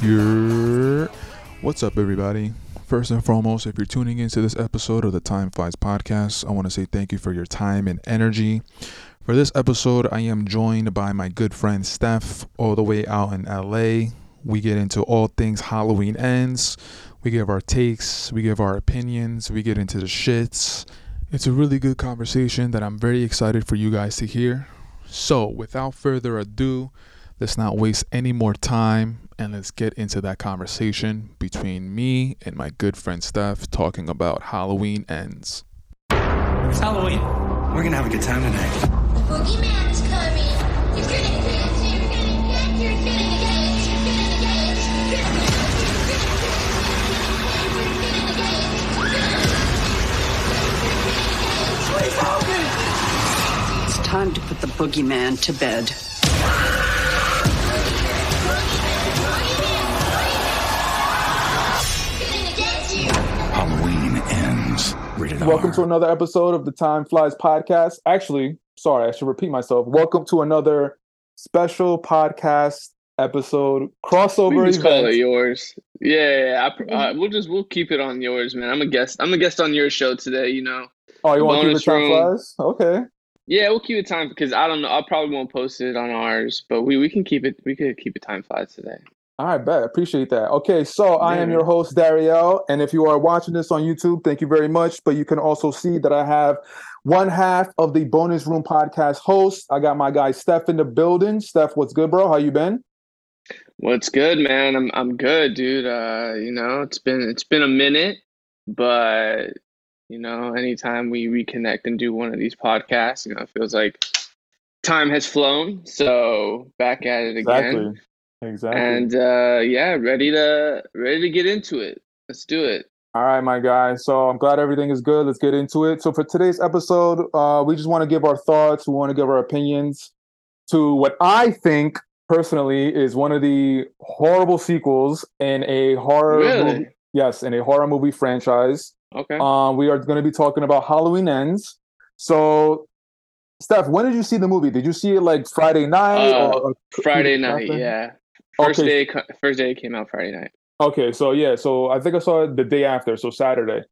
Your what's up, everybody? First and foremost, if you're tuning into this episode of the Time Flies podcast, I want to say thank you for your time and energy. For this episode, I am joined by my good friend Steph, all the way out in LA. We get into all things Halloween ends. We give our takes, we give our opinions, we get into the shits. It's a really good conversation that I'm very excited for you guys to hear. So, without further ado, let's not waste any more time and let's get into that conversation between me and my good friend Steph talking about Halloween ends. It's Halloween. We're gonna have a good time tonight. The boogeyman's coming. He's gonna get you. You're gonna get. You're gonna get. You're gonna get. You're gonna get. It's time to put the boogeyman to bed. Welcome to another episode of the Time Flies podcast. Actually, sorry, I should repeat myself. Welcome to another special podcast episode crossover We just call it yours. Yeah, yeah, yeah. I, pr- uh, we'll just we'll keep it on yours, man. I'm a guest. I'm a guest on your show today. You know. oh, you want to keep it Time. Flies? Okay. Yeah, we'll keep it time because I don't know. I probably won't post it on ours, but we, we can keep it. We could keep it time flies today. All right, bet. Appreciate that. Okay, so I am your host, Dariel. And if you are watching this on YouTube, thank you very much. But you can also see that I have one half of the Bonus Room podcast host. I got my guy Steph in the building. Steph, what's good, bro? How you been? What's good, man? I'm I'm good, dude. Uh, you know, it's been it's been a minute, but you know, anytime we reconnect and do one of these podcasts, you know, it feels like time has flown. So back at it again. Exactly. Exactly. And uh yeah, ready to ready to get into it. Let's do it. All right, my guy. So I'm glad everything is good. Let's get into it. So for today's episode, uh, we just want to give our thoughts. We want to give our opinions to what I think personally is one of the horrible sequels in a horror Really? movie. Yes, in a horror movie franchise. Okay. Um, we are going to be talking about Halloween Ends. So, Steph, when did you see the movie? Did you see it like Friday night Uh, Friday night, yeah. First Okay. day first day it came out Friday night. Okay, so yeah, so I think I saw it the day after, so Saturday.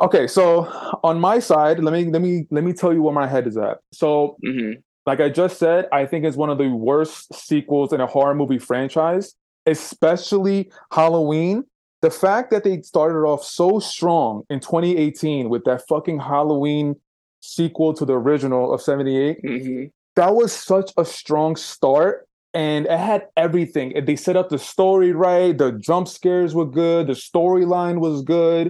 Okay, so on my side, let me let me let me tell you where my head is at. So, hmm like I just said, I think it's one of the worst sequels in a horror movie franchise, especially Halloween. The fact that they started off so strong in 2018 with that fucking Halloween sequel to the original of 78 hmm that was such a strong start and it had everything. And they set up the story right the jump scares were good the storyline was good.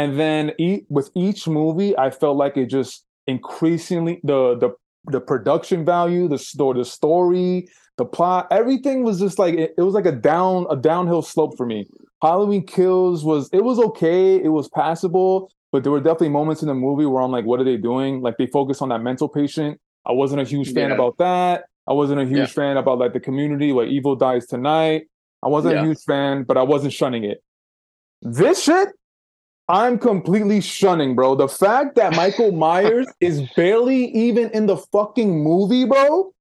And then e- with each movie i felt like it just increasingly the the the production value the story the story the plot everything was just like it, it was like a down a downhill slope for me. Halloween kills was it was okay it was passable but there were definitely moments in the movie where i'm like what are they doing? Like they focus on that mental patient. I wasn't a huge fan Yeah. about that. I wasn't a huge Yeah. fan about like the community, like Evil Dies Tonight. I wasn't Yeah. a huge fan, but I wasn't shunning it. This shit, I'm completely shunning, bro. The fact that Michael Myers is barely even in the fucking movie, bro.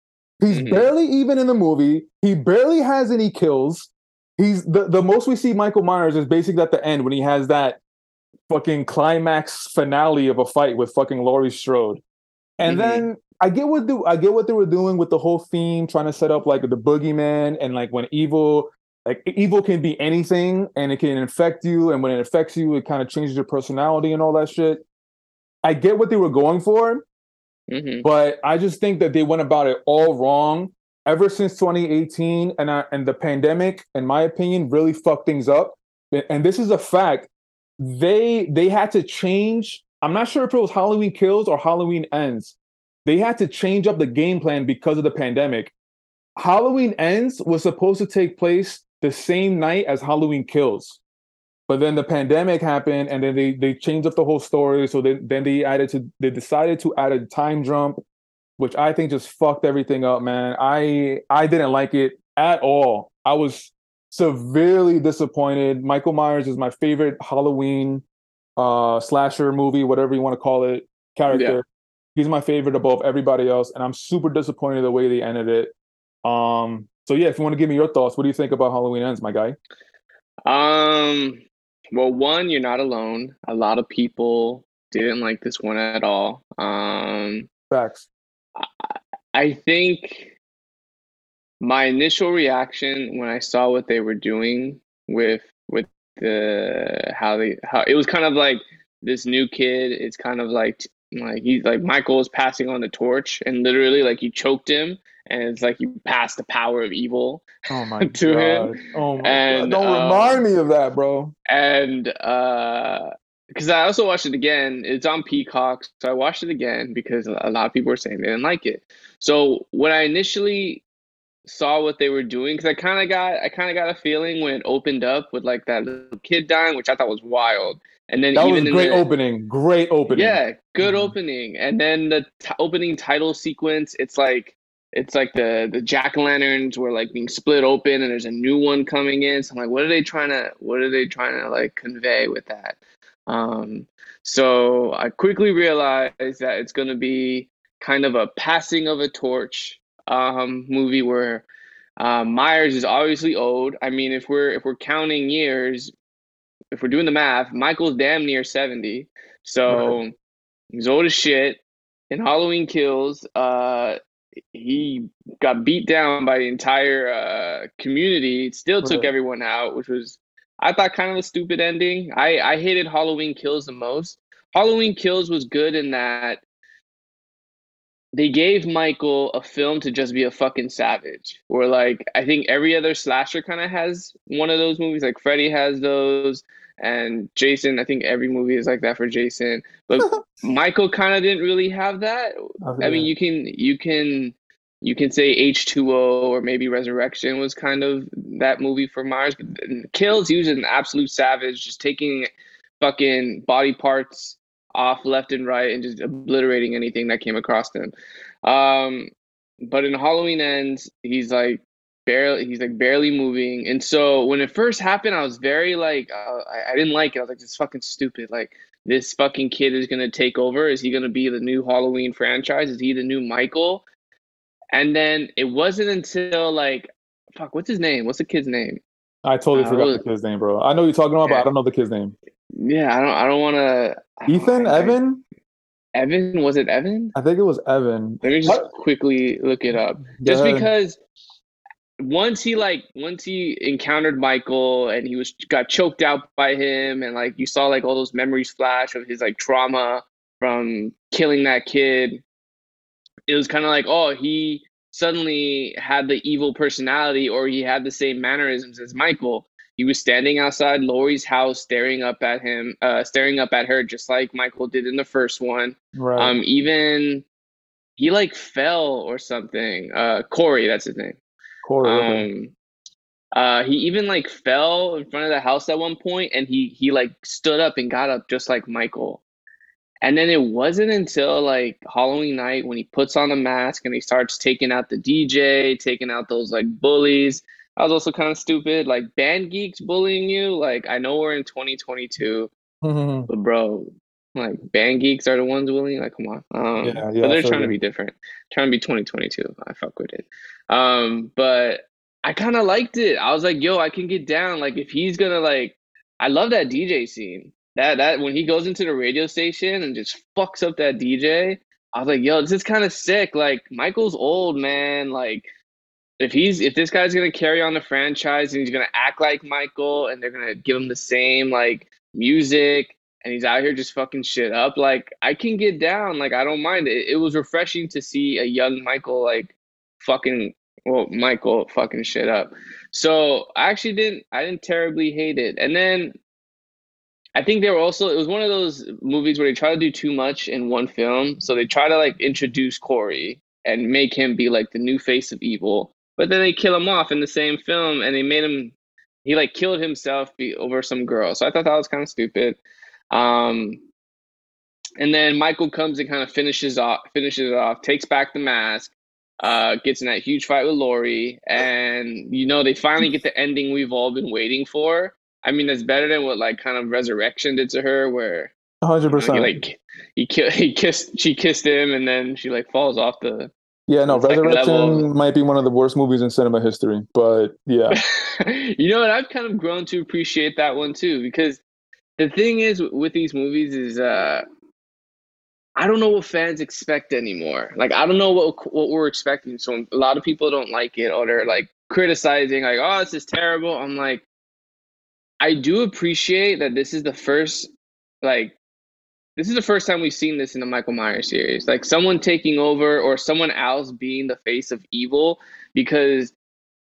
He's Mhm. barely even in the movie. He barely has any kills. He's the, the most we see Michael Myers is basically at the end when he has that fucking climax finale of a fight with fucking Laurie Strode. And Mhm. then I get what the, I get what they were doing with the whole theme, trying to set up like the boogeyman and like when evil, like evil can be anything and it can infect you, and when it affects you, it kind of changes your personality and all that shit. I get what they were going for, hmm but I just think that they went about it all wrong. Ever since 2018 and I, and the pandemic, in my opinion, really fucked things up. And this is a fact. They they had to change. I'm not sure if it was Halloween Kills or Halloween Ends. They had to change up the game plan because of the pandemic. Halloween Ends was supposed to take place the same night as Halloween Kills. But then the pandemic happened, and then they they changed up the whole story. So they, then they added to they decided to add a time jump, which I think just fucked everything up, man. I I didn't like it at all. I was severely disappointed. Michael Myers is my favorite Halloween uh slasher movie, whatever you want to call it, character. He's my favorite above everybody else, and I'm super disappointed the way they ended it. Um, So yeah, if you want to give me your thoughts, what do you think about Halloween Ends, my guy? Um, well, one, you're not alone. A lot of people didn't like this one at all. Um, Facts. I think my initial reaction when I saw what they were doing with with the how they how it was kind of like this new kid. It's kind of like like he's like Michael is passing on the torch, and literally like he choked him, and it's like you passed the power of evil Oh my To him. god. Oh my And, god. Don't um, remind me of that, bro. and uh because I also watched it again. It's on Peacock, so I watched it again because a lot of people were saying they didn't like it. So when I initially saw what they were doing, because I kind of got I kind of got a feeling when it opened up with like that little kid dying, which I thought was wild. And then That was a great the, opening. Great opening. yeah, good Mhm. opening. And then the t- opening title sequence, it's like it's like the the jack o' lanterns were like being split open, and there's a new one coming in. So I'm like, what are they trying to what are they trying to like convey with that? Um, so I quickly realized that it's going to be kind of a passing of a torch um, movie where uh, Myers is obviously old. I mean, if we're if we're counting years, if we're doing the math, Michael's damn near 70. So he's old as shit. In Halloween Kills, uh, he got beat down by the entire uh, community. Still took Right. everyone out, which was I thought kind of a stupid ending. I I hated Halloween Kills the most. Halloween Kills was good in that they gave Michael a film to just be a fucking savage. Where like I think every other slasher kind of has one of those movies. Like Freddy has those, and Jason. I think every movie is like that for Jason. But Michael kind of didn't really have that. Oh, I mean, you can you can you can say H two O or maybe Resurrection was kind of that movie for Myers. But Kills, he was an absolute savage, just taking fucking body parts off left and right and just obliterating anything that came across him. Um, but in Halloween Ends, he's like barely he's like barely moving. And so when it first happened, I was very like uh, I, I didn't like it. I was like, this is fucking stupid. Like this fucking kid is gonna take over. Is he gonna be the new Halloween franchise? Is he the new Michael? And then it wasn't until like fuck, what's his name? What's the kid's name? I totally Uh, forgot what- the kid's name, bro. I know you're talking about, but I don't know the kid's name. Yeah, I don't I don't wanna Ethan, I- I- Evan. Evan? Was it Evan? I think it was Evan. Let me just What? quickly look it up. Just because once he like once he encountered Michael and he was got choked out by him and like you saw like all those memories flash of his like trauma from killing that kid. It was kind of like, oh, he suddenly had the evil personality or he had the same mannerisms as Michael. He was standing outside Laurie's house staring up at him, uh staring up at her just like Michael did in the first one. Right. Um, even he like fell or something. Uh, Corey, that's his name. Corey. Um, uh, he even like fell in front of the house at one point, and he he like stood up and got up just like Michael. And then it wasn't until like Halloween night when he puts on the mask and he starts taking out the DJ, taking out those like bullies. I was also kind of stupid. Like band geeks bullying you. Like I know we're in 2022, but bro, like band geeks are the ones willing. Like, come on. Um, Yeah, yeah, I they're trying to be different. Trying to be 2022. I fuck with it. Um, but I kind of liked it. I was like, yo, I can get down. Like, if he's gonna like, I love that DJ scene. That that when he goes into the radio station and just fucks up that DJ. I was like, yo, this is kind of sick. Like, Michael's old, man. Like, if he's if this guy's gonna carry on the franchise and he's gonna act like Michael and they're gonna give him the same like music and he's out here just fucking shit up, like I can get down. Like I don't mind it. It was refreshing to see a young Michael like fucking well Michael fucking shit up. So I actually didn't I didn't terribly hate it. And then I think they were also it was one of those movies where they try to do too much in one film. So they try to like introduce Corey and make him be like the new face of evil. But then they kill him off in the same film and they made him he like killed himself be, over some girl. So I thought that was kind of stupid. Um and then Michael comes and kind of finishes off finishes it off, takes back the mask, uh, gets in that huge fight with Laurie, and you know they finally get the ending we've all been waiting for. I mean, that's better than what like kind of Resurrection did to her, where hundred you know, percent. like he he kissed she kissed him, and then she like falls off the Yeah, no, Resurrection might be one of the worst movies in cinema history, but yeah. you know what? I've kind of grown to appreciate that one too because the thing is with these movies is uh I don't know what fans expect anymore. Like I don't know what what we're expecting. So a lot of people don't like it or they're like criticizing like oh this is terrible. I'm like I do appreciate that this is the first like this is the first time we've seen this in the Michael Myers series. Like someone taking over or someone else being the face of evil because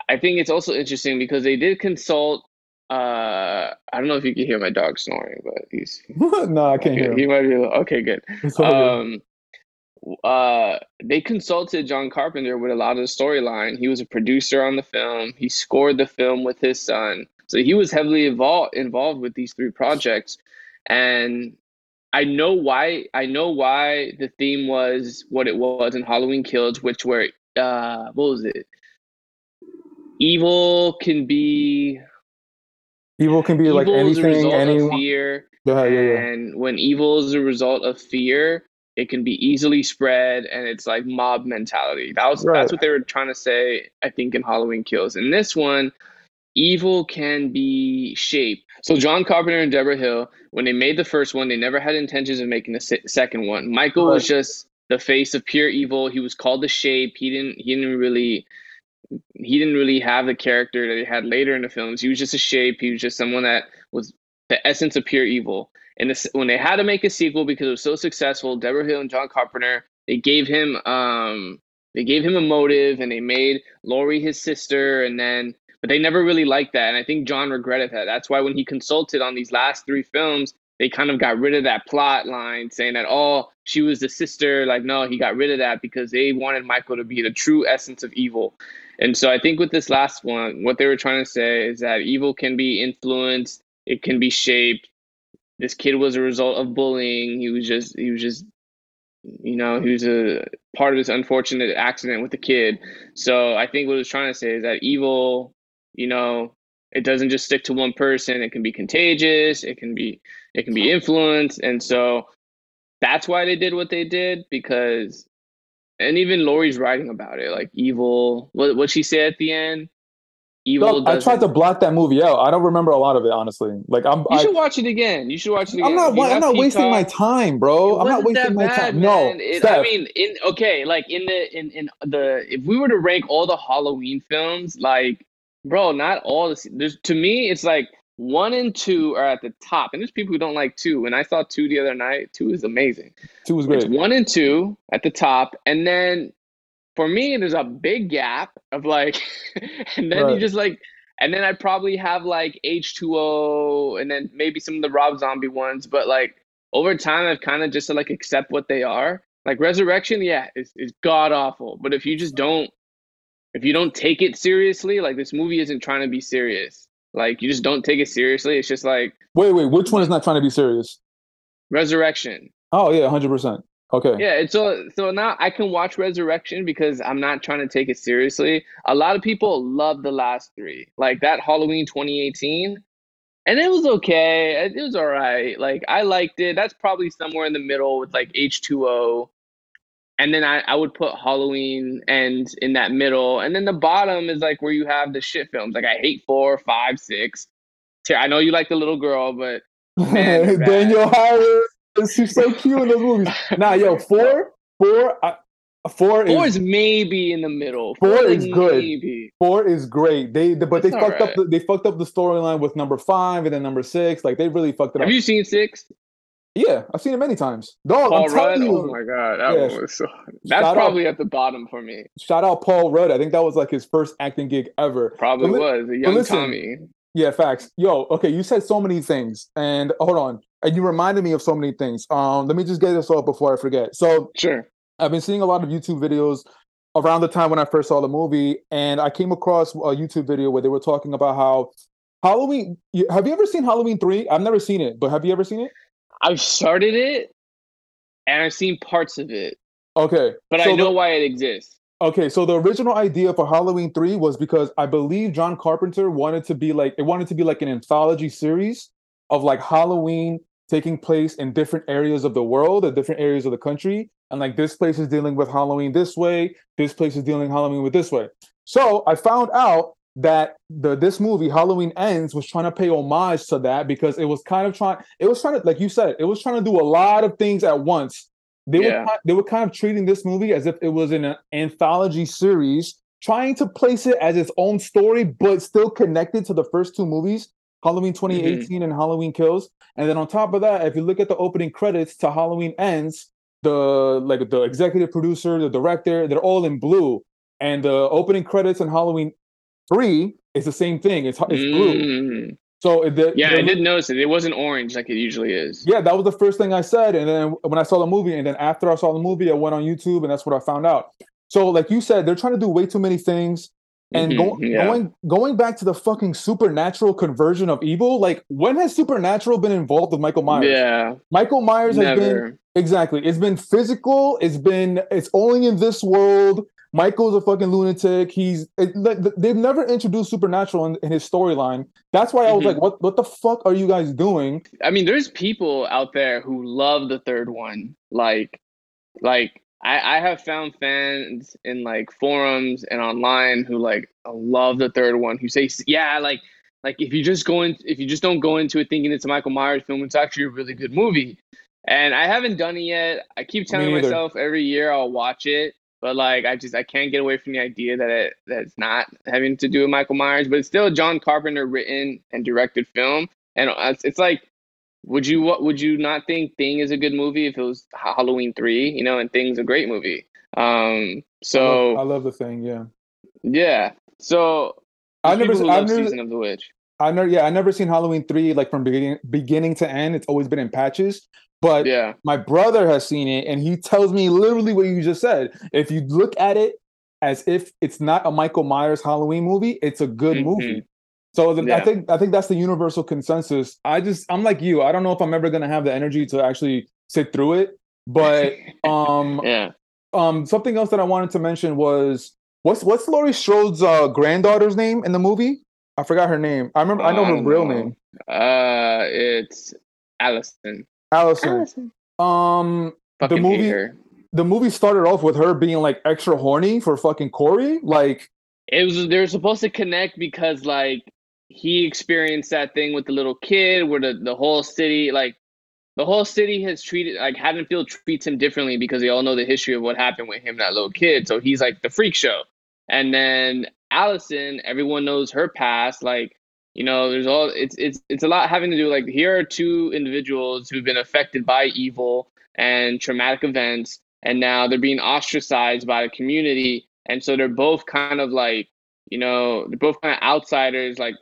I think it's also interesting because they did consult uh I don't know if you can hear my dog snoring, but he's no, I can't hear he might be a okay, good. Good. Um uh they consulted John Carpenter with a lot of the storyline. He was a producer on the film. He scored the film with his son. So he was heavily involved involved with these three projects. And I know why I know why the theme was what it was in Halloween Kills, which were uh what was it? Evil can be Evil can be like evil a anything, anyone. fear. Yeah, yeah, yeah. And when evil is a result of fear, it can be easily spread and it's like mob mentality. That was Right. that's what they were trying to say, I think, in Halloween Kills. In this one, evil can be shaped. So John Carpenter and Debra Hill, when they made the first one, they never had intentions of making the se- second one. Michael was just the face of pure evil. He was called the shape. He didn't he didn't really he didn't really have the character that he had later in the films. He was just a shape. He was just someone that was the essence of pure evil. And this, when they had to make a sequel because it was so successful, Debra Hill and John Carpenter, they gave him um they gave him a motive and they made Laurie his sister and then but they never really liked that and I think John regretted that. That's why when he consulted on these last three films, they kind of got rid of that plot line saying that oh, she was the sister like no, he got rid of that because they wanted Michael to be the true essence of evil. And so I think with this last one, what they were trying to say is that evil can be influenced, it can be shaped. This kid was a result of bullying. He was just he was just you know, he was a part of this unfortunate accident with the kid. So I think what it was trying to say is that evil, you know, it doesn't just stick to one person. It can be contagious, it can be it can be influenced. And so that's why they did what they did because and even Laurie's writing about it, like evil. What what she said at the end? Evil. I tried to block that movie out. I don't remember a lot of it, honestly. Like I'm, You I, should watch it again. You should watch it again. I'm not. You I'm not wasting my time, bro. I'm not wasting my bad, time. No, man. It, I mean, in okay, like in the in in the if we were to rank all the Halloween films, like bro, not all the there's to me it's like one and two are at the top, and there's people who don't like two. And I saw two the other night. Two is amazing. two was It's great. one and two at the top, and then for me, there's a big gap of like, and then you just like, and then I probably have like H2O, and then maybe some of the Rob Zombie ones, but like over time, I've kind of just to like accept what they are. Like Resurrection, yeah, is is god awful, but if you just don't, if you don't take it seriously, like this movie isn't trying to be serious. Like you just don't take it seriously. It's just like Wait, wait. Which one is not trying to be serious? Resurrection. Oh yeah, hundred percent. Okay. Yeah, it's so so now I can watch Resurrection because I'm not trying to take it seriously. A lot of people love the last three, like that Halloween 2018, and it was okay. It was all right. Like I liked it. That's probably somewhere in the middle with like H2O, and then I I would put Halloween Ends in that middle, and then the bottom is like where you have the shit films. Like I hate four, five, six. I know you like the little girl, but Man. Danielle Harris. She's so cute in those movies. Nah, yo, four, four, I, four four is is maybe in the middle. Four is is good. Maybe. four is great. They, but they It's fucked up. The, they fucked up the storyline with number five and then number six. Like they really fucked it Have up. Have you seen Six? Yeah, I've seen it many times. Dog, Paul I'm telling Rudd? you. Oh my god, that Yeah. was so. That's Shout out- probably at the bottom for me. Shout out Paul Rudd. I think that was like his first acting gig ever. Probably But was a young listen, Tommy. Yeah, facts. Yo, okay, you said so many things, and hold on, and you reminded me of so many things. Um, let me just get this off before I forget. So Sure. I've been seeing a lot of YouTube videos around the time when I first saw the movie, and I came across a YouTube video where they were talking about how Halloween. you- Have you ever seen Halloween three? I've never seen it, but have you ever seen it? I've started it, and I've seen parts of it, Okay, but so I know the- why it exists. Okay, so the original idea for Halloween 3 was because I believe John Carpenter wanted to be like it wanted to be like an anthology series of like Halloween taking place in different areas of the world, or different areas of the country. and like this place is dealing with Halloween this way, this place is dealing Halloween with this way. So I found out that the this movie Halloween Ends was trying to pay homage to that because it was kind of trying it was trying to like you said it was trying to do a lot of things at once. They Yeah. were they were kind of treating this movie as if it was in an anthology series, trying to place it as its own story, but still connected to the first two movies, Halloween mm-hmm. 2018 and Halloween Kills. And then on top of that, if you look at the opening credits to Halloween Ends, the like the executive producer, the director, they're all in blue. And the opening credits in Halloween 3 is the same thing. It's it's blue. Mm. So the, Yeah, the- I didn't notice it. It wasn't orange like it usually is. yeah, that was the first thing I said. And then when I saw the movie, and then after I saw the movie, I went on YouTube and that's what I found out. So, like you said, they're trying to do way too many things. And go, Mhm, yeah. going going back to the fucking supernatural conversion of evil, like when has supernatural been involved with Michael Myers? Yeah, Michael Myers has been exactly. It's been physical. It's been. It's only in this world. Michael's a fucking lunatic. He's. It, like, they've never introduced supernatural in, in his storyline. That's why I was Mhm. like, "What? What the fuck are you guys doing?" I mean, there's people out there who love the third one. Like, like I, I have found fans in like forums and online who like love the third one. Who say, yeah, like, like if you just go in, if you just don't go into it thinking it's a Michael Myers film, it's actually a really good movie. And I haven't done it yet. I keep telling myself every year I'll watch it, but like I just I can't get away from the idea that it that it's not having to do with Michael Myers, but it's still a John Carpenter written and directed film, and it's, it's like would you what would you not think Thing is a good movie if it was Halloween three? You know, and Thing's a great movie. Um, so I love the thing. Yeah, yeah, so I never, I never, Season of the Witch. I never, yeah, I never seen Halloween three like from beginning beginning to end. It's always been in patches. But Yeah, my brother has seen it, and he tells me literally what you just said. If you look at it as if it's not a Michael Myers Halloween movie, it's a good Mhm. movie. So the, I think I think that's the universal consensus. I just I'm like you. I don't know if I'm ever gonna have the energy to actually sit through it. But um yeah. um something else that I wanted to mention was what's what's Laurie Strode's uh, granddaughter's name in the movie? I forgot her name. I remember I know her don't real name. Uh, it's Allison. Allison. Allison. Um Fucking movie- hate her. the movie started off with her being like extra horny for fucking Corey. Like It was they were supposed to connect because like he experienced that thing with the little kid where the, the whole city like the whole city has treated like Haddonfield treats him differently because they all know the history of what happened with him that little kid. So he's like the freak show. And then Allison, everyone knows her past. Like, you know, there's all it's it's it's a lot having to do like here are two individuals who've been affected by evil and traumatic events, and now they're being ostracized by the community. And so they're both kind of like, you know, they're both kind of outsiders, like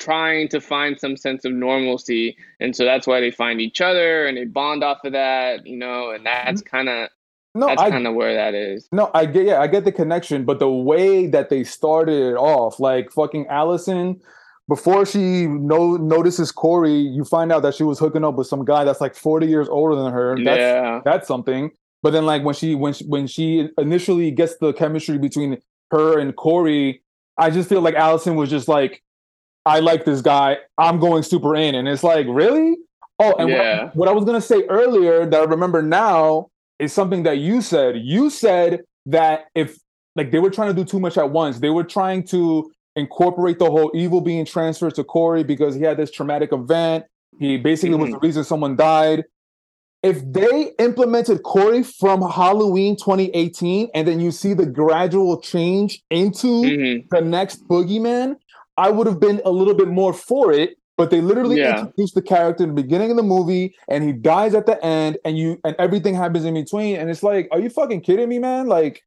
trying to find some sense of normalcy. And so that's why they find each other and they bond off of that, you know, and that's mm-hmm. kind of no, that's kind of where that is. no, I get yeah, I get the connection, but the way that they started it off, like fucking Allison, before she no notices Corey, you find out that she was hooking up with some guy that's like 40 years older than her. That's yeah. that's something. But then like when she when she, when she initially gets the chemistry between her and Corey, I just feel like Allison was just like, I like this guy. I'm going super in, and it's like really. Oh, and what- Yeah. what, I was gonna say earlier that I remember now is something that you said. You said that if like they were trying to do too much at once, they were trying to incorporate the whole evil being transferred to Corey because he had this traumatic event. He basically was the reason someone died if they implemented Corey from Halloween 2018 and then you see the gradual change into Mhm. the next boogeyman, I would have been a little bit more for it. But they literally Yeah. introduced the character in the beginning of the movie and he dies at the end and you and everything happens in between. And it's like, are you fucking kidding me, man? Like,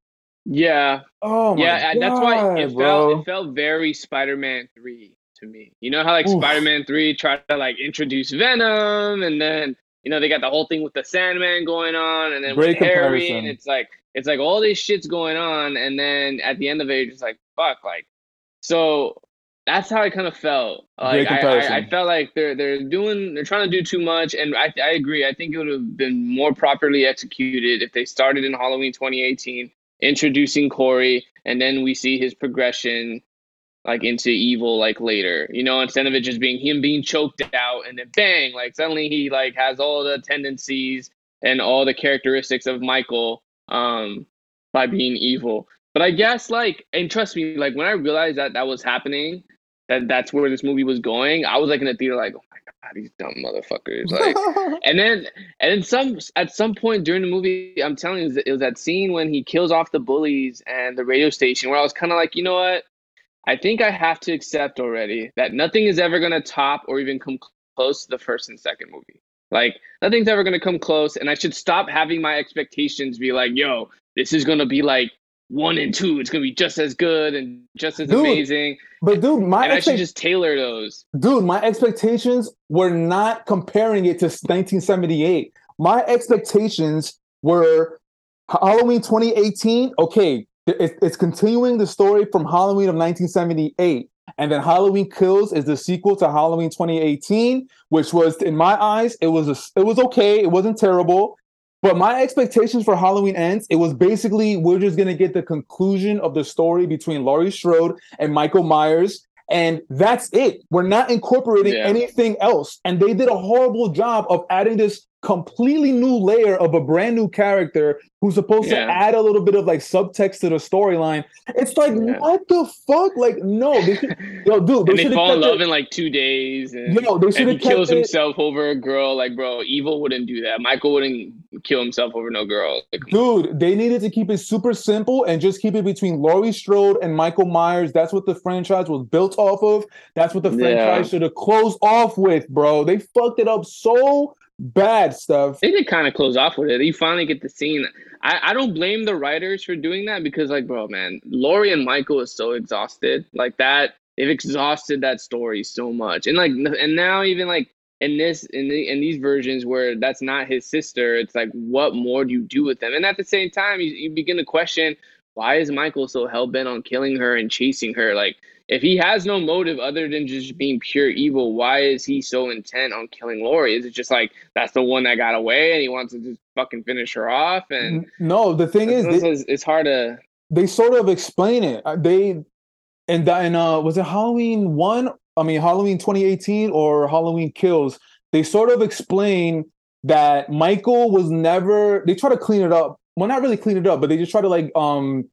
Yeah. oh my yeah, god. that's why it bro. felt it felt very Spider-Man 3 to me. You know how like Oof. Spider-Man 3 tried to like introduce Venom and then you know they got the whole thing with the Sandman going on and then Great with Harry comparison. and it's like it's like all this shit's going on and then at the end of it you're just like fuck like so that's how I kind of felt. Like I, I, I felt like they're they're doing they're trying to do too much and I I agree. I think it would have been more properly executed if they started in Halloween 2018 introducing Corey, and then we see his progression like into evil like later. You know, instead of it just being him being choked out and then bang, like suddenly he like has all the tendencies and all the characteristics of Michael um, by being evil. But I guess like, and trust me, like when I realized that that was happening, that that's where this movie was going, I was like in the theater, like, oh my these dumb motherfuckers, like. And then, and then some at some point during the movie, I'm telling you, it was that scene when he kills off the bullies and the radio station, where I was kind of like, you know what? I think I have to accept already that nothing is ever gonna top or even come close to the first and second movie. Like nothing's ever gonna come close, and I should stop having my expectations be like, yo, this is gonna be like one and two. It's gonna be just as good and just as Dude, amazing. but dude, my And I should just tailor those. dude, my expectations were not comparing it to 1978. My expectations were Halloween 2018. Okay, it- it's continuing the story from Halloween of 1978. And then Halloween Kills is the sequel to Halloween 2018, which was, in my eyes, it was a, it was okay. It wasn't terrible. But my expectations for Halloween Ends, it was basically we're just gonna get the conclusion of the story between Laurie Strode and Michael Myers, and that's it. We're not incorporating Yeah. anything else. And they did a horrible job of adding this completely new layer of a brand new character who's supposed Yeah. to add a little bit of like subtext to the storyline. It's like, Yeah. what the fuck? Like, no, they should, yo, dude, they and they fall in love in like two days, and, they should and he kills it- himself over a girl. Like, bro, evil wouldn't do that. Michael wouldn't kill himself over no girl. Like, Dude, they needed to keep it super simple and just keep it between Laurie Strode and Michael Myers. That's what the franchise was built off of. That's what the Yeah. franchise should have closed off with, bro. They fucked it up so bad, stuff. they did kind of close off with it. You finally get the scene. I, I don't blame the writers for doing that because, like, bro, man, Laurie and Michael is so exhausted. Like that, they've exhausted that story so much, and like, and now even like in this in the in these versions where that's not his sister, it's like, what more do you do with them? And at the same time, you, you begin to question why is Michael so hell bent on killing her and chasing her? Like, if he has no motive other than just being pure evil, why is he so intent on killing Laurie? Is it just like that's the one that got away and he wants to just fucking finish her off? And No, the thing is, it's, they, it's- it's hard to. they sort of explain it. Uh, They and that and uh was it Halloween one? I mean Halloween 2018 or Halloween Kills? They sort of explain that Michael was never. They try to clean it up. Well, not really clean it up, but they just try to like um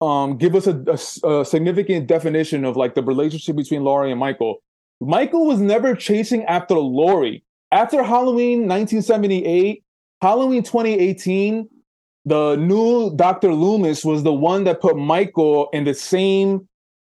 um give us a significant definition of like the relationship between Laurie and Michael. Michael was never chasing after Laurie. After Halloween 1978, Halloween 2018, the new Dr. Loomis was the one that put Michael in the same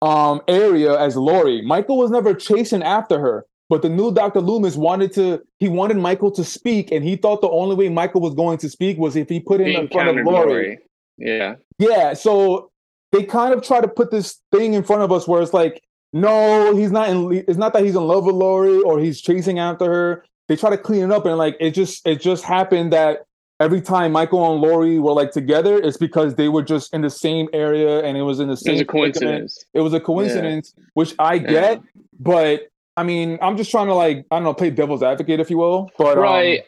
um, area as Laurie. Michael was never chasing after her, but the new Dr. Loomis wanted to, he wanted Michael to speak, and he thought the only way Michael was going to speak was if he put him Being in front of Laurie. Laurie. Yeah. Yeah, so they kind of try to put this thing in front of us where it's like, no, he's not in. It's not that he's in love with Laurie or he's chasing after her. They try to clean it up, and like it just it just happened that every time Michael and Laurie were like together, it's because they were just in the same area and it was in the It same. was a coincidence. It was a coincidence, which I get, but I mean, I'm just trying to like I don't know, play devil's advocate, if you will. But um, Right.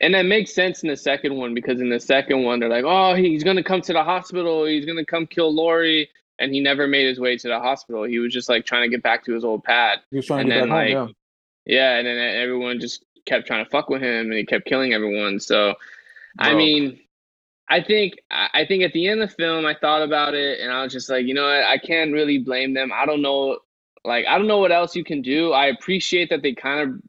And that makes sense in the second one because in the second one they're like, oh, he's gonna come to the hospital. He's gonna come kill Laurie, and he never made his way to the hospital. He was just like trying to get back to his old pad. he was trying and to get then, back home. like, Yeah, and then everyone just kept trying to fuck with him, and he kept killing everyone. So, I mean, I think I I think at the end of the film, I thought about it, and I was just like, you know what, I can't really blame them. I don't know, like I don't know what else you can do. I appreciate that they kind of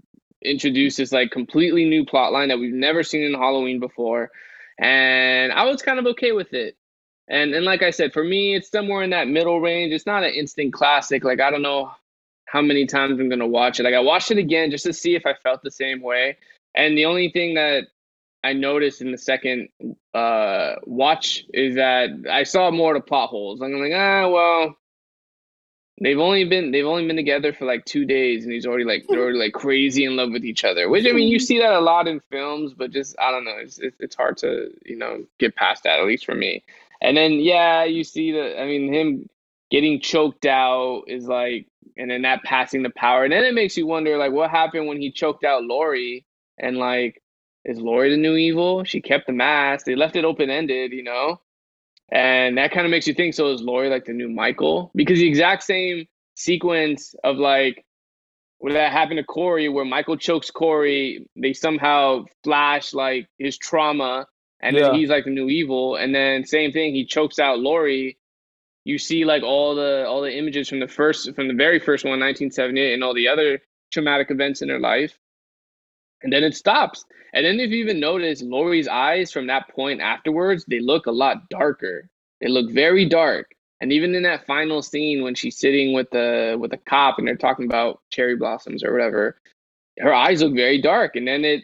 introduced this like completely new plot line that we've never seen in Halloween before, and I was kind of okay with it. And and like I said, for me, it's somewhere in that middle range. It's not an instant classic. Like I don't know how many times I'm gonna watch it. Like I watched it again just to see if I felt the same way. And the only thing that I noticed in the second uh watch is that I saw more of the plot holes. I'm like, ah, well, they've only been they've only been together for like two days, and he's already like they're already like crazy in love with each other. Which I mean, you see that a lot in films, but just I don't know, it's it's, it's hard to you know get past that at least for me. And then yeah, you see the I mean him getting choked out is like, and then that passing the power, and then it makes you wonder like what happened when he choked out Laurie, and like is Laurie the new evil? She kept the mask. They left it open ended, you know? And that kind of makes you think so is Laurie like the new Michael? Because the exact same sequence of like when that happened to Corey, where Michael chokes Corey, they somehow flash like his trauma and Yeah. then he's like the new evil, and then same thing, he chokes out Laurie. You see like all the all the images from the first from the very first one, 1978, and all the other traumatic events in her life, and then it stops. And then if you even notice, Laurie's eyes from that point afterwards, they look a lot darker. They look very dark. And even in that final scene when she's sitting with the with the cop and they're talking about cherry blossoms or whatever, her eyes look very dark. And then it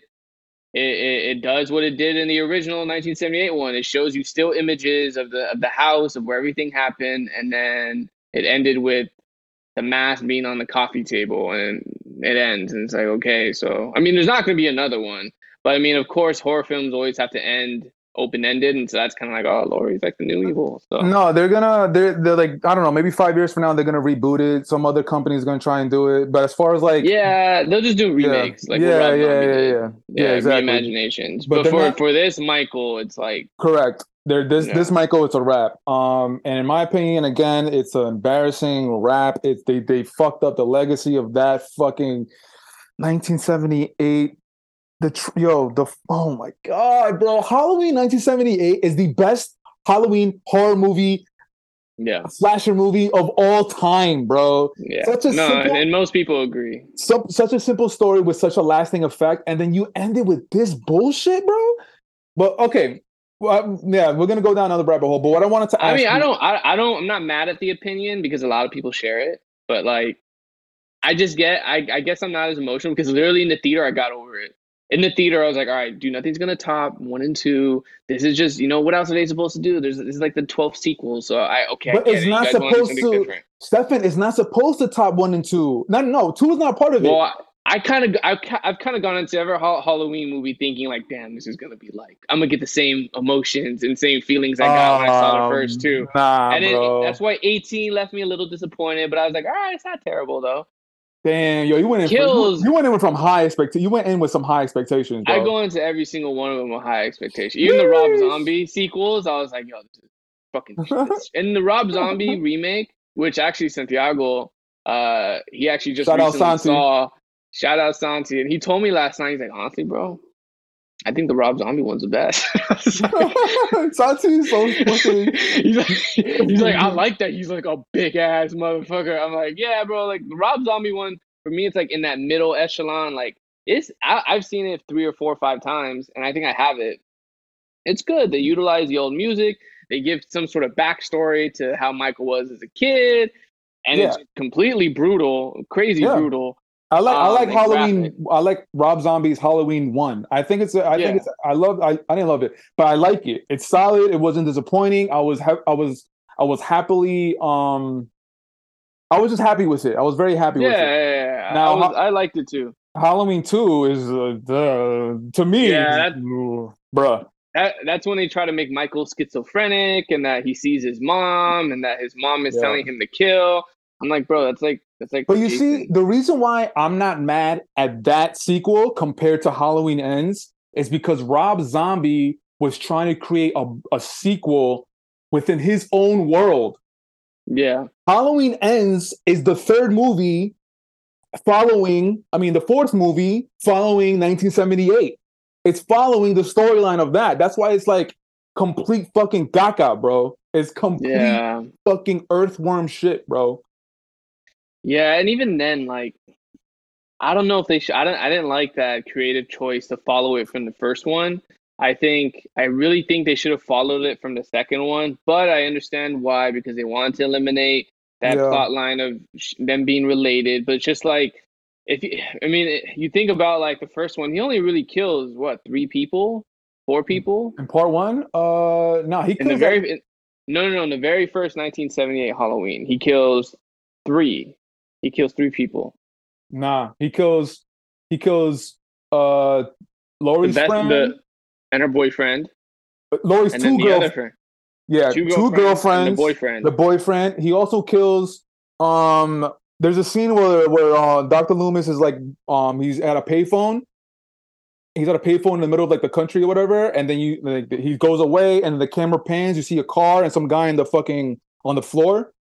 it, it, it does what it did in the original 1978 one. It shows you still images of the of the house of where everything happened, and then it ended with the mask being on the coffee table, and it ends. And it's like, okay, so I mean, there's not going to be another one, but I mean, of course, horror films always have to end open ended, and so that's kind of like, oh, Laurie's like the new uh, evil. So No, they're gonna they're they're like I don't know, maybe five years from now they're gonna reboot it. Some other company's gonna try and do it. But as far as like yeah, they'll just do yeah, remakes, like what yeah, yeah, yeah, yeah, yeah, exactly. reimaginations. But But, for not- for this Michael, it's like Correct. There, this Yeah. this Michael, it's a wrap. Um, and in my opinion, again, it's an embarrassing rap. It's they they fucked up the legacy of that fucking 1978. The tr- yo, the oh my god, bro, Halloween 1978 is the best Halloween horror movie, yeah, slasher movie of all time, bro. yeah. Such a no, simple- and, and most people agree. So, such a simple story with such a lasting effect, and then you end it with this bullshit, bro. But okay, well, yeah, we're gonna go down another rabbit hole. But what I wanted to ask I mean, I don't, I, I don't, I'm not mad at the opinion because a lot of people share it, but like, I just get, I, I guess I'm not as emotional because literally in the theater, I got over it. In the theater, I was like, all right, do nothing's gonna top one and two. This is just, you know, what else are they supposed to do? There's, this is like the 12th sequel, so I, okay, But get it's it. Not guys wanna do supposed to- different. Stefan is not supposed to top one and two. No, no, two is not part of it. I, I kind of, I've, I've kind of gone into every ha- Halloween movie thinking like, damn, this is gonna be like, I'm gonna get the same emotions and same feelings I got when I saw the Um, first two. Nah, and bro. that's why 18 left me a little disappointed, but I was like, all right, it's not terrible though. Damn, yo, you went in. Kills. you, you went in with from high expect. You went in with some high expectations. Bro. I go into every single one of them with high expectations. Even the Rob Zombie sequels, I was like, yo, this is fucking. this- and the Rob Zombie remake, which actually Santiago, uh, he actually just Shout recently saw. Shout out Santi, and he told me last night. He's like, honestly, bro, I think the Rob Zombie one's the best. Santi's so fucking. he's like, he's like, I like that. He's like a big ass motherfucker. I'm like, yeah, bro. Like the Rob Zombie one for me, it's like in that middle echelon. Like it's, I, I've seen it three or four or five times, and I think I have it. It's good. They utilize the old music. They give some sort of backstory to how Michael was as a kid, and it's completely brutal, crazy Yeah. brutal. I like I Um, like Halloween. graphic. I like Rob Zombie's Halloween one. I think it's. a- I Yeah. think it's. I love. I, I didn't love it, but I like it. It's solid. It wasn't disappointing. I was. Ha- I was. I was happily. Um. I was just happy with it. I was very happy Yeah, with it. yeah, yeah, yeah. Now, I, was, I liked it too. Halloween two is uh, the to me. Yeah, is- bruh. that that's when they try to make Michael schizophrenic and that he sees his mom and that his mom is Yeah. telling him to kill. I'm like, bro, that's like that's like But you see, the reason why I'm not mad at that sequel compared to Halloween Ends is because Rob Zombie was trying to create a, a sequel within his own world. yeah, Halloween Ends is the third movie following, I mean, the fourth movie following 1978. It's following the storyline of that. That's why it's like complete fucking gaga, bro. It's complete yeah, fucking earthworm shit, bro. Yeah. And even then, like, I don't know if they should. I don't. I didn't like that creative choice to follow it from the first one. I think I really think they should have followed it from the second one, but I understand why because they wanted to eliminate that Yeah. plot line of them being related. But it's just like if you, I mean, it, you think about like the first one, he only really kills what three people, four people In part one, uh, no, he in the kills very in, no no no in the very first 1978 Halloween, he kills three. He kills three people. Nah, he kills. He kills. Uh, The Laurie's best, friend. the and her boyfriend, Laurie's two then the girls. other friend, Yeah, two two, girlfriends, girlfriends. the boyfriend. The boyfriend. He also kills. Um, there's a scene where where uh, Dr. Loomis is like, um, he's at a payphone. He's at a payphone in the middle of like the country or whatever, and then you like he goes away, and the camera pans. You see a car and some guy in the fucking on the floor.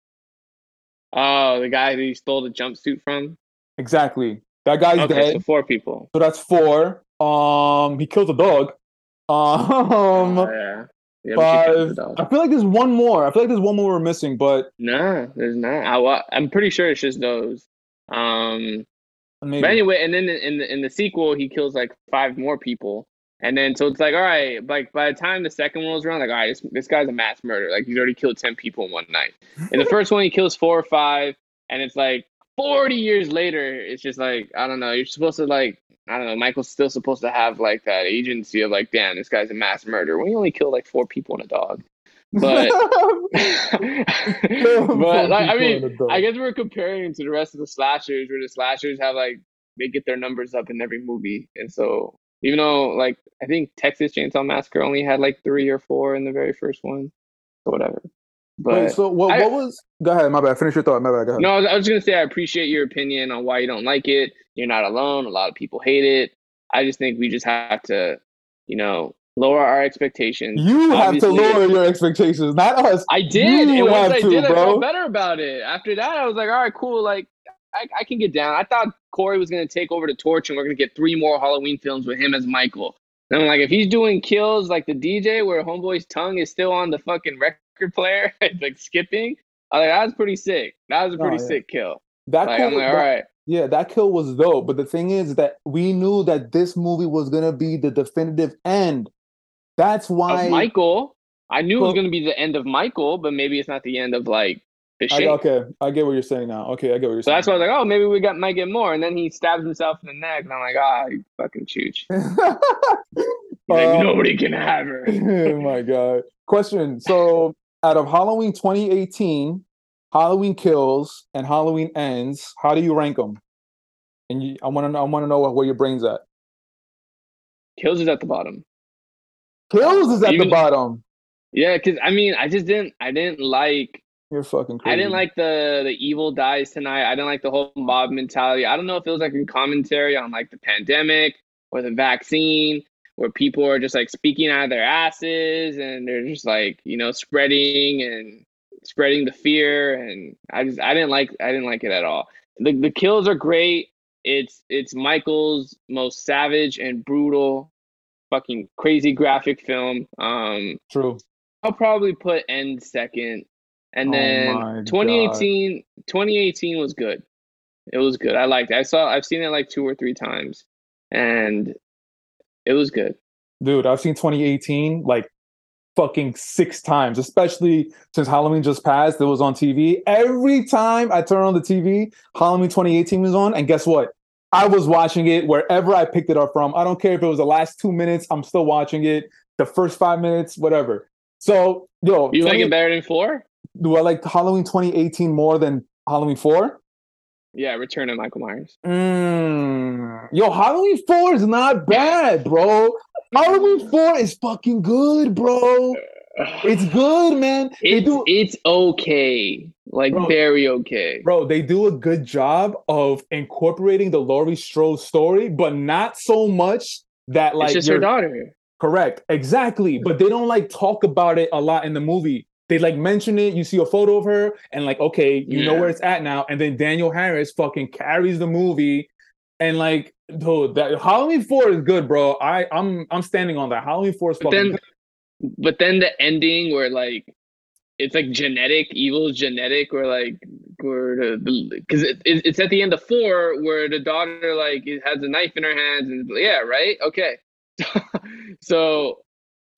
Oh, the guy that he stole the jumpsuit from. Exactly. That guy's okay, dead. so four people. So that's four. Um, he kills a dog. Um, Oh, yeah. Yeah, we should count five. dog. I feel like there's one more. I feel like there's one more we're missing, but Nah, there's not. I, I'm pretty sure it's just those. Um, maybe. but anyway, and then in the in the sequel, he kills like five more people, and then so it's like, all right, like by the time the second one was around, like, all right, this this guy's a mass murderer. Like he's already killed ten people in one night. In the first one, he kills four or five, and it's like forty years later, it's just like I don't know. You're supposed to like. I don't know. Michael's still supposed to have like that agency of like, damn, this guy's a mass murderer. When you only kill like four people and a dog, but but like I mean, I guess we're comparing to the rest of the slashers, where the slashers have like they get their numbers up in every movie, and so even though like I think Texas Chainsaw Massacre only had like three or four in the very first one, or whatever. But Wait, so what, I- what was? Go ahead. My bad. Finish your thought. My bad. Go ahead. no, I was, gonna say I appreciate your opinion on why you don't like it. You're not alone. A lot of people hate it. I just think we just have to, you know, lower our expectations. You have to lower your expectations, not us. I did, You and once I to, did, I felt better about it. After that, I was like, all right, cool. Like, I, I can get down. I thought Corey was gonna take over the torch, and we're gonna get three more Halloween films with him as Michael. And I'm like, if he's doing kills like the DJ, where Homeboy's tongue is still on the fucking record player, it's like skipping. I was like, that was pretty sick. That was a Oh, pretty yeah. sick kill. That Like, kill, I'm like, all that- right. Yeah, that kill was dope. But the thing is that we knew that this movie was gonna be the definitive end. That's why. Of Michael, I knew it was gonna be the end of Michael, but maybe it's not the end of like I, okay, I get what you're saying now. Okay, I get what you're So saying. that's why I was like, oh, maybe we got might get more. And then he stabs himself in the neck, and I'm like, ah, you fucking chooch. Like, Um, nobody can have her. oh my god. Question. So out of Halloween 2018, Halloween Kills and Halloween Ends, how do you rank them? And you, I want to know. I want to know where your brain's at. Kills is at the bottom. Kills is at Even- the bottom. Yeah, because I mean, I just didn't, I didn't like, You're fucking crazy. I didn't like the the evil dies tonight. I didn't like the whole mob mentality. I don't know if it was like a commentary on like the pandemic or the vaccine, where people are just like speaking out of their asses and they're just like you know spreading and spreading the fear. And I just, I didn't like, I didn't like it at all. The the kills are great. It's it's Michael's most savage and brutal, fucking crazy graphic film. Um, True. I'll probably put end second. And Oh then my 2018 2018 was good. It was good. I liked it. I saw I've seen it like two or three times and it was good. Dude, I've seen 2018 like fucking six times, especially since Halloween just passed. It was on TV. Every time I turn on the TV, Halloween 2018 was on. And guess what? I was watching it wherever I picked it up from. I don't care if it was the last two minutes, I'm still watching it. The first five minutes, whatever. So, yo, You like it better than 4? Do I like Halloween 2018 more than Halloween 4? Yeah, Return of Michael Myers. Mm. Yo, Halloween 4 is not bad, bro. Halloween 4 is fucking good, bro. It's good, man. It's do it's okay. Like Bro. very okay. bro, they do a good job of incorporating the Laurie Strode story, but not so much that like it's just her daughter. Correct. Exactly. But they don't like talk about it a lot in the movie. They like mention it, you see a photo of her, and like, okay, you know where it's at now. And then Danielle Harris fucking carries the movie. And like, dude, that Halloween 4 is good, bro. I I'm I'm standing on that. Halloween 4 is But fucking then good. but then the ending where like it's like genetic evil genetic or like where the because it, it, it's at the end of four where the daughter like has a knife in her hands and yeah right okay so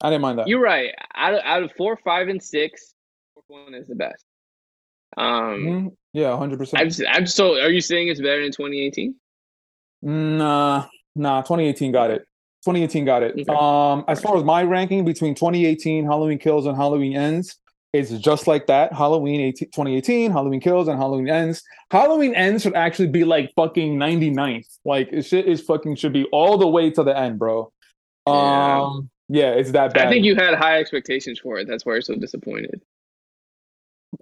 I didn't mind that. you're right out of, out of four five and six one is the best um Mhm. Yeah, 100%. I'm, just- so are you saying it's better than 2018 Nah, nah, 2018 got it. 2018 got it. Okay. Um, as far as my ranking between 2018 Halloween Kills and Halloween Ends, it's just like that. Halloween 18, 2018, Halloween Kills, and Halloween Ends. Halloween Ends should actually be like fucking 99th. Like it should is fucking should be all the way to the end, bro. Yeah. Um, yeah, it's that bad. I think you had high expectations for it that's why you're so disappointed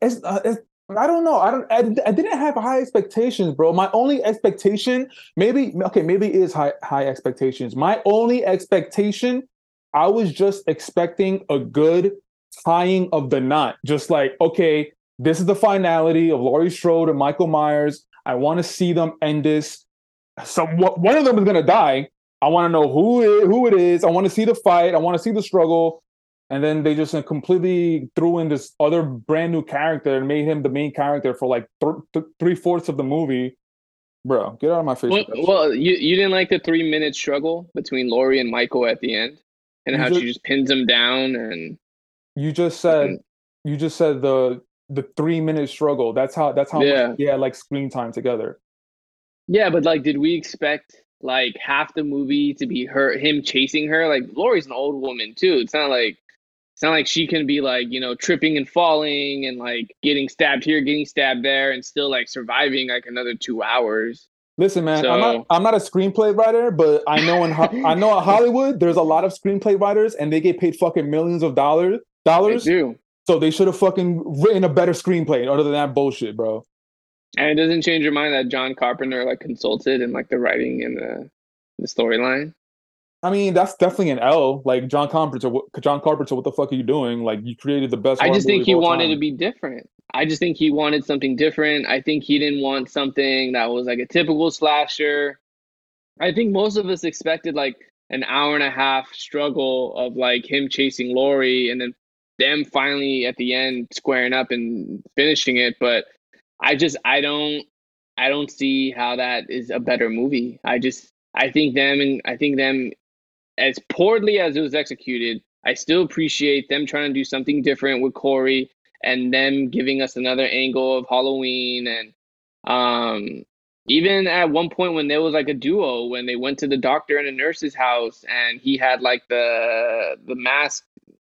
it's, uh, it's I don't know. I don't. I, I didn't have high expectations, bro. My only expectation, maybe okay, maybe it is high high expectations. My only expectation, I was just expecting a good tying of the knot. Just like, okay, this is the finality of Laurie Strode and Michael Myers. I want to see them end this. So wh- one of them is gonna die, I want to know who it, who it is. I want to see the fight. I want to see the struggle. And then they just completely threw in this other brand new character and made him the main character for like th- th- three fourths of the movie. Bro, get out of my face. Well, well, you you didn't like the three minute struggle between Laurie and Michael at the end, and You how just- she just pins him down, and You just said Mhm. you just said the the three minute struggle. That's how that's how Yeah. much yeah like screen time together. yeah, but like, did we expect like half the movie to be her him chasing her? Like Laurie's an old woman too. It's not like it's not like she can be like you know tripping and falling and like getting stabbed here, getting stabbed there, and still like surviving like another two hours. Listen, man, I'm not I'm not a screenplay writer, but I know in I know at Hollywood there's a lot of screenplay writers and they get paid fucking millions of dollars They dollars. do, So they should have fucking written a better screenplay other than that bullshit, bro. And it doesn't change your mind that John Carpenter like consulted in like the writing and the the storyline. I mean, that's definitely an L. Like John Carpenter, what- John Carpenter, what the fuck are you doing? Like you created the best. I just think he wanted time. to be different. I just think he wanted something different. I think he didn't want something that was like a typical slasher. I think most of us expected like an hour and a half struggle of like him chasing Laurie and then them finally at the end squaring up and finishing it. But I just I don't I don't see how that is a better movie. I just I think them and I think them as poorly as it was executed, I still appreciate them trying to do something different with Corey and them giving us another angle of Halloween and um even at one point when there was like a duo when they went to the doctor and a nurse's house and he had like the the mask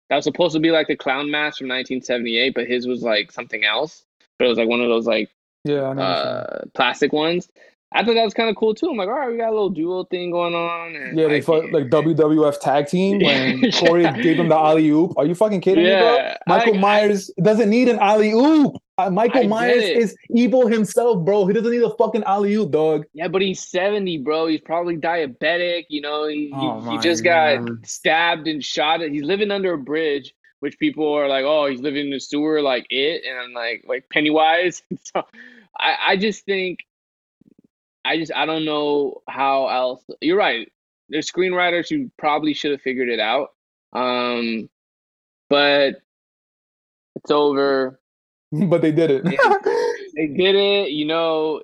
that was supposed to be like the clown mask from 1978 but his was like something else but it was like one of those like Yeah, I know. what you're saying. uh plastic ones I thought that was kind of cool too. I'm like, all right, we got a little duo thing going on. And yeah, they like, fought like WWF tag team when Corey gave him the alley oop. Are you fucking kidding me, bro? Michael I- Myers doesn't need an alley oop. Uh, Michael I Myers is evil himself, bro. He doesn't need a fucking alley oop, dog. Yeah, but he's 70, bro. He's probably diabetic. You know, he, he- Oh he, my just got stabbed and shot. He's living under a bridge, which people are like, oh, he's living in the sewer like it. And I'm like, like Pennywise. so I, I just think, I just, I don't know how else. You're right. There's screenwriters who probably should have figured it out. Um, but it's over. but they did it. they did it you know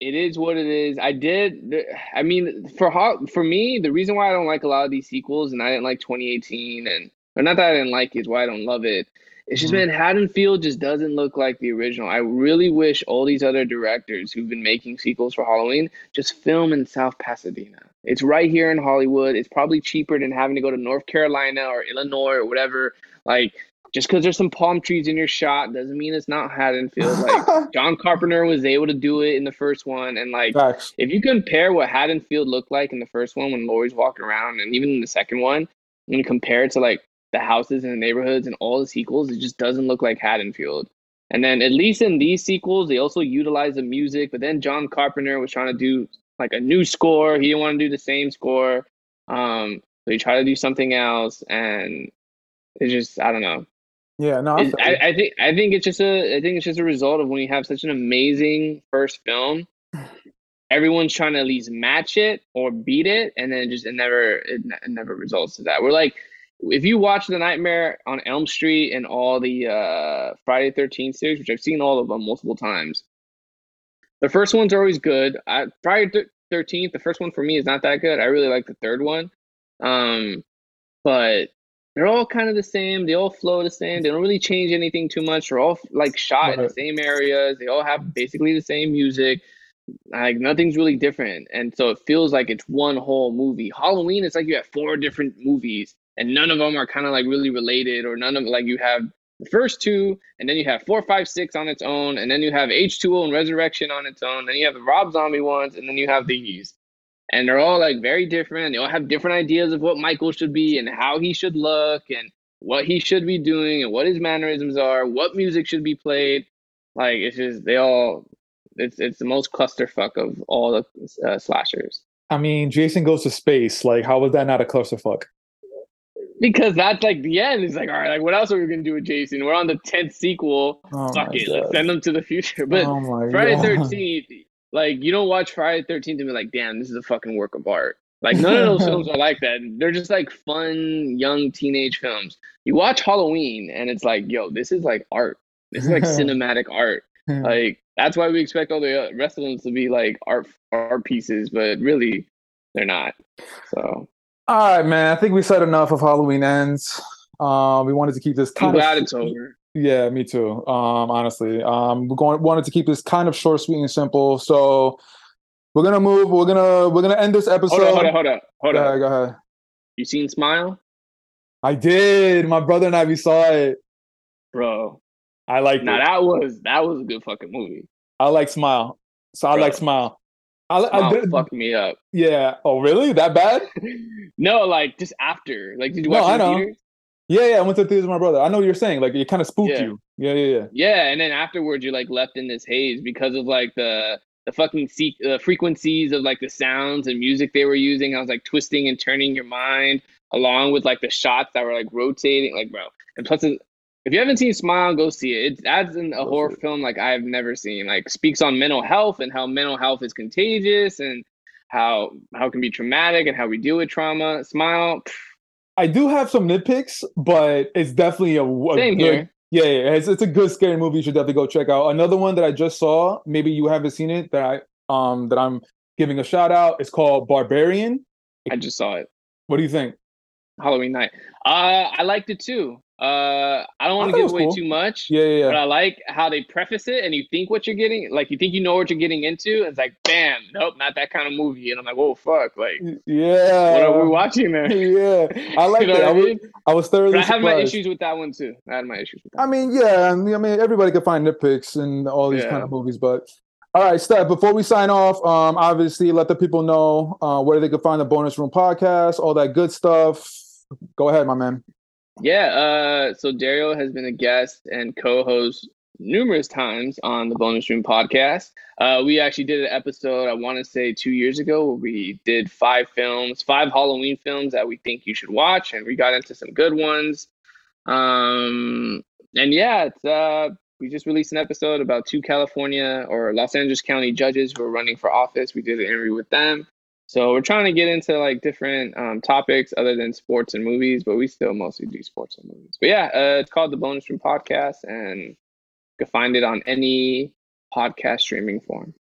it is what it is i did i mean for Ho- for me the reason why i don't like a lot of these sequels and i didn't like 2018 and or not that i didn't like it, why i don't love it it's just Mhm. man haddonfield just doesn't look like the original i really wish all these other directors who've been making sequels for halloween just film in south pasadena it's right here in hollywood it's probably cheaper than having to go to north carolina or illinois or whatever like just because there's some palm trees in your shot doesn't mean it's not Haddonfield. Like John Carpenter was able to do it in the first one, and like Facts. if you compare what Haddonfield looked like in the first one when Laurie's walking around, and even in the second one, when you compare it to like the houses and the neighborhoods and all the sequels, it just doesn't look like Haddonfield. And then at least in these sequels, they also utilize the music. But then John Carpenter was trying to do like a new score. He didn't want to do the same score. Um, so he tried to do something else, and it just I don't know. Yeah, no, I It's- feel you. I, I think I think it's just a I think it's just a result of when you have such an amazing first film. Everyone's trying to at least match it or beat it, and then just it never it, it never results to that. We're like, if you watch the Nightmare on Elm Street and all the uh, Friday Thirteenth series, which I've seen all of them multiple times, the first one's always good. I, Friday Thirteenth, the first one for me is not that good. I really like the third one, um, but they're all kind of the same. They all flow the same. They don't really change anything too much. They're all like shot in the same areas. They all have basically the same music. Like nothing's really different, and so it feels like it's one whole movie. Halloween, it's like you have four different movies, and none of them are kind of like really related, or none of like you have the first two, and then you have four, five, six on its own, and then you have H two O and Resurrection on its own. Then you have the Rob Zombie ones, and then you have these and they're all like very different. They all have different ideas of what Michael should be and how he should look and what he should be doing and what his mannerisms are, what music should be played. Like it's just they all it's it's the most clusterfuck of all the uh, slashers I mean, Jason goes to space. Like, how was that not a clusterfuck? Because that's like the end. It's like all right, like what else are we gonna do with Jason? We're on the tenth sequel. Oh Fuck it, let's send them to the future. But oh Friday Thirteenth, like you don't watch Friday Thirteenth and be like, damn, this is a fucking work of art. Like none of those films are like that. They're just like fun young teenage films. You watch Halloween and it's like, yo, this is like art. This is like cinematic art. Like that's why we expect all the uh, rest of them to be like art art pieces, but really they're not. So All right, man. I think we said enough of Halloween ends. Uh, we wanted to keep this I'm kind glad of it's over. Yeah, me too. Um, honestly, um, we're going wanted to keep this kind of short, sweet, and simple. So we're gonna move. We're gonna we're gonna end this episode. Hold on, hold on, hold on, hold Go on. ahead, go ahead. You seen Smile, I did. My brother and I we saw it. bro? I like Now it. that was that was a good fucking movie. I like Smile. So I like Smile. I, I did, fucked me up. yeah. Oh, really? That bad? no, like just after. Like, did you No, watch it I know. theaters? Yeah, yeah. I went to the theaters with my brother. I know what you're saying. Like it kind of spooked Yeah. you. Yeah, yeah, yeah. Yeah, and then afterwards you're like left in this haze because of like the the fucking se- uh, frequencies of like the sounds and music they were using. I was like twisting and turning your mind along with like the shots that were like rotating, like bro. And plus, if you haven't seen Smile, go see it. It adds in a horror film like I've never seen. Like speaks on mental health and how mental health is contagious and how how it can be traumatic and how we deal with trauma. Smile, pff, I do have some nitpicks, but it's definitely a, a same good, here. Yeah, yeah, it's, it's a good scary movie. You should definitely go check out. Another one that I just saw, maybe you haven't seen it, that I um that I'm giving a shout out. It's called Barbarian. I just saw it. What do you think? Halloween night. Uh, I liked it too. Uh, I don't want to give away cool. too much. Yeah, yeah, But. I like how they preface it and you think what you're getting, like you think you know what you're getting into. And it's like, bam, nope, not that kind of movie. And I'm like, oh fuck, like yeah. what are we watching there? Yeah, I like You know it. what I mean? I was thoroughly But I have my issues with that one too. I had my issues with that. I mean, yeah, I mean, I mean, everybody can find nitpicks in all these Yeah. kind of movies, but all right, Steph. Before we sign off, um, obviously let the people know uh, where they can find the bonus room podcast, all that good stuff. Go ahead, my man. Yeah, uh, so Dario has been a guest and co-host numerous times on the Bonus Room podcast. Uh, we actually did an episode, I want to say two years ago, where we did five films, five Halloween films that we think you should watch, and we got into some good ones. Um, and yeah, it's, uh, we just released an episode about two California or Los Angeles County judges who are running for office. We did an interview with them. So we're trying to get into like different um, topics other than sports and movies, but we still mostly do sports and movies. But yeah, uh, it's called the Bonus Room Podcast, and you can find it on any podcast streaming form.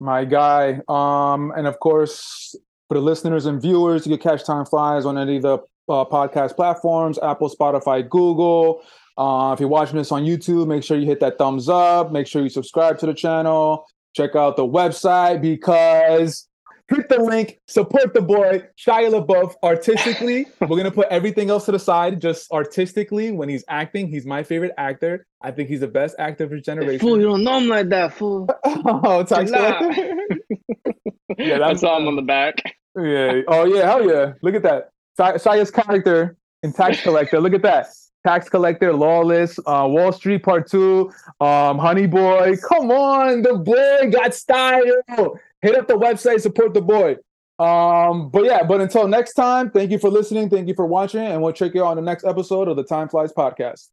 my guy. Um, and of course, for the listeners and viewers, you can catch Time Flies on any of the uh, podcast platforms Apple, Spotify, Google. Uh, if you're watching this on YouTube, make sure you hit that thumbs up. Make sure you subscribe to the channel. Check out the website because hit the link, support the boy, Shia LaBeouf artistically. We're going to put everything else to the side, just artistically. When he's acting, he's my favorite actor. I think he's the best actor of his generation. Fool, you don't know him like that, fool. oh, tax collector. Yeah, I that's- saw him on the back. Yeah. Oh yeah. Hell yeah. Look at that. Shia's character in Tax Collector. Look at that. Tax Collector, Lawless, uh, Wall Street Part Two, um, Honey Boy. Come on, the boy got style. Hit up the website, support the boy. Um, but yeah, but until next time, thank you for listening, thank you for watching, and we'll check you out on the next episode of the Time Flies podcast.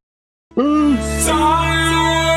Time